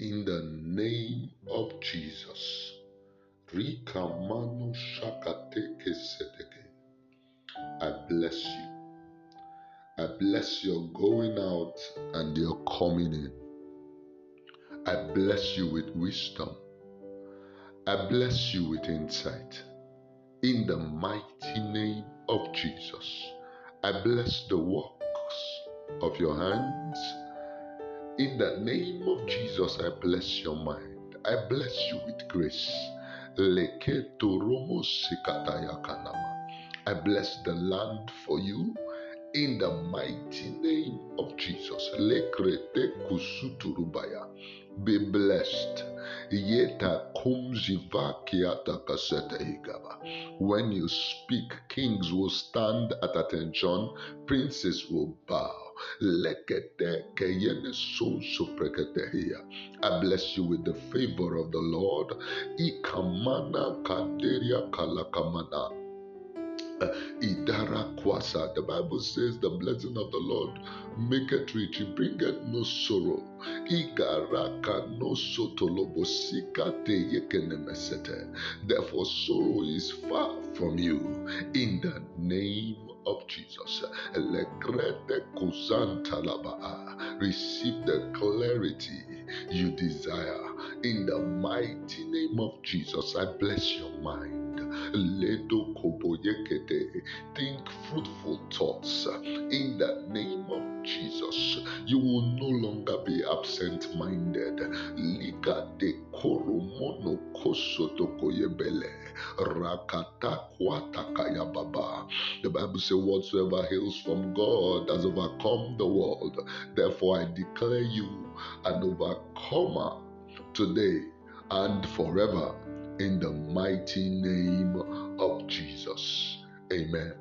in the name of Jesus. Rikamano shakateke seteke. I bless you. I bless your going out and your coming in. I bless you with wisdom. I bless you with insight. In the mighty name of Jesus, I bless the works of your hands. In the name of Jesus, I bless your mind. I bless you with grace. I bless the land for you in the mighty name of Jesus. Be blessed. Yeta When you speak, kings will stand at attention, princes will bow. I bless you with the favor of the Lord. Ikamana kanderia kalakamana. Idara kwasa. The Bible says the blessing of the Lord maketh rich, he bringeth no sorrow. Igaraka no sotolobosika te yekenemesete. Therefore, sorrow is far from you in the name of Jesus. Receive the clarity you desire in the mighty name of Jesus. I bless your mind. Ledo koboyekete. Think fruitful thoughts in the name of Jesus. You will no longer be absent minded. Rakata baba. The Bible says, Whatsoever hails from God has overcome the world. Therefore, I declare you an overcomer today and forever in the mighty name of Jesus. Amen.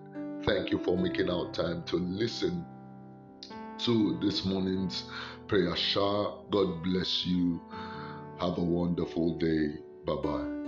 Thank you for making our time to listen to this morning's prayer. Shah, God bless you. Have a wonderful day. Bye bye.